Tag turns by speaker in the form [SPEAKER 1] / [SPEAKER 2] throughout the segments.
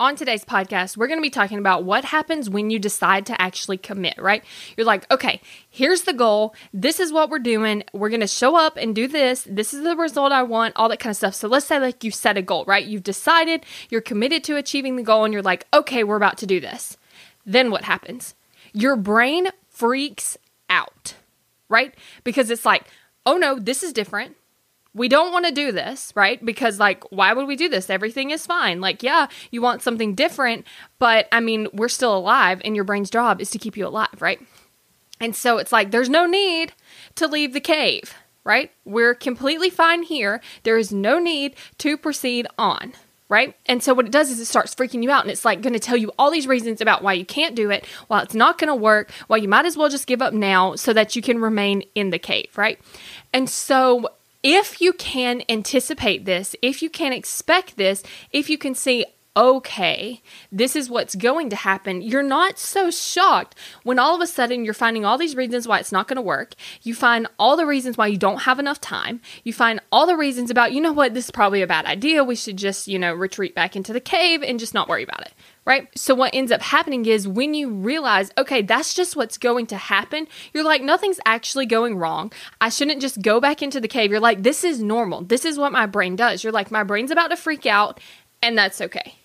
[SPEAKER 1] On today's podcast, we're going to be talking about what happens when you decide to actually commit, right? You're like, okay, here's the goal. This is what we're doing. We're going to show up and do this. This is the result I want, all that kind of stuff. So let's say, like, you set a goal, right? You've decided, you're committed to achieving the goal, and you're like, okay, we're about to do this. Then what happens? Your brain freaks out, right? Because it's like, oh no, this is different we don't want to do this, right? Because, like, why would we do this? Everything is fine. Like, yeah, you want something different, but I mean, we're still alive, and your brain's job is to keep you alive, right? And so it's like, there's no need to leave the cave, right? We're completely fine here. There is no need to proceed on, right? And so what it does is it starts freaking you out and it's like going to tell you all these reasons about why you can't do it, why it's not going to work, why you might as well just give up now so that you can remain in the cave, right? And so if you can anticipate this, if you can expect this, if you can see, okay, this is what's going to happen, you're not so shocked when all of a sudden you're finding all these reasons why it's not going to work. You find all the reasons why you don't have enough time. You find all the reasons about, you know what, this is probably a bad idea. We should just, you know, retreat back into the cave and just not worry about it right? So, what ends up happening is when you realize, okay, that's just what's going to happen, you're like, nothing's actually going wrong. I shouldn't just go back into the cave. You're like, this is normal. This is what my brain does. You're like, my brain's about to freak out, and that's okay.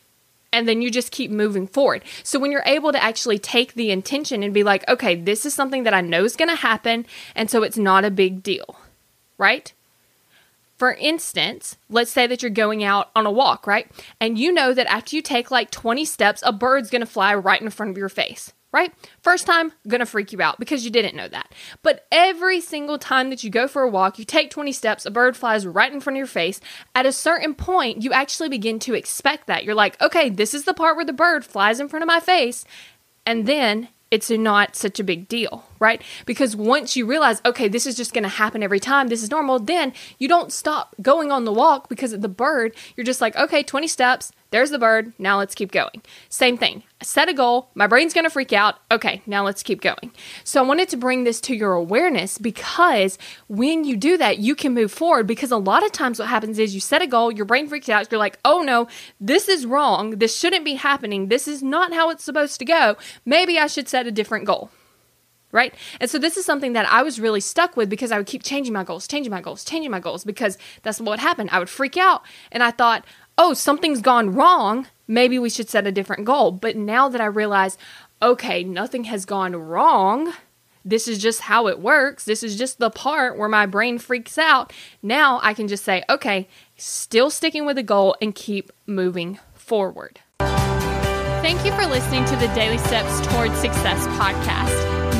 [SPEAKER 1] And then you just keep moving forward. So, when you're able to actually take the intention and be like, okay, this is something that I know is going to happen, and so it's not a big deal, right? For instance, let's say that you're going out on a walk, right? And you know that after you take like 20 steps, a bird's gonna fly right in front of your face, right? First time, gonna freak you out because you didn't know that. But every single time that you go for a walk, you take 20 steps, a bird flies right in front of your face. At a certain point, you actually begin to expect that. You're like, okay, this is the part where the bird flies in front of my face. And then it's not such a big deal, right? Because once you realize, okay, this is just going to happen every time, this is normal, then you don't stop going on the walk because of the bird. You're just like, okay, 20 steps, there's the bird. Now let's keep going. Same thing. Set a goal. My brain's going to freak out. Okay, now let's keep going. So I wanted to bring this to your awareness because when you do that, you can move forward. Because a lot of times what happens is you set a goal, your brain freaks out. You're like, oh no, this is wrong. This shouldn't be happening. This is not how it's supposed to go. Maybe I should set a different goal right? And so this is something that I was really stuck with because I would keep changing my goals, changing my goals, changing my goals because that's what happened. I would freak out and I thought, oh, something's gone wrong. Maybe we should set a different goal. But now that I realize, okay, nothing has gone wrong. This is just how it works. This is just the part where my brain freaks out. Now I can just say, okay, still sticking with the goal and keep moving forward. Thank you for listening to the Daily Steps Towards Success podcast.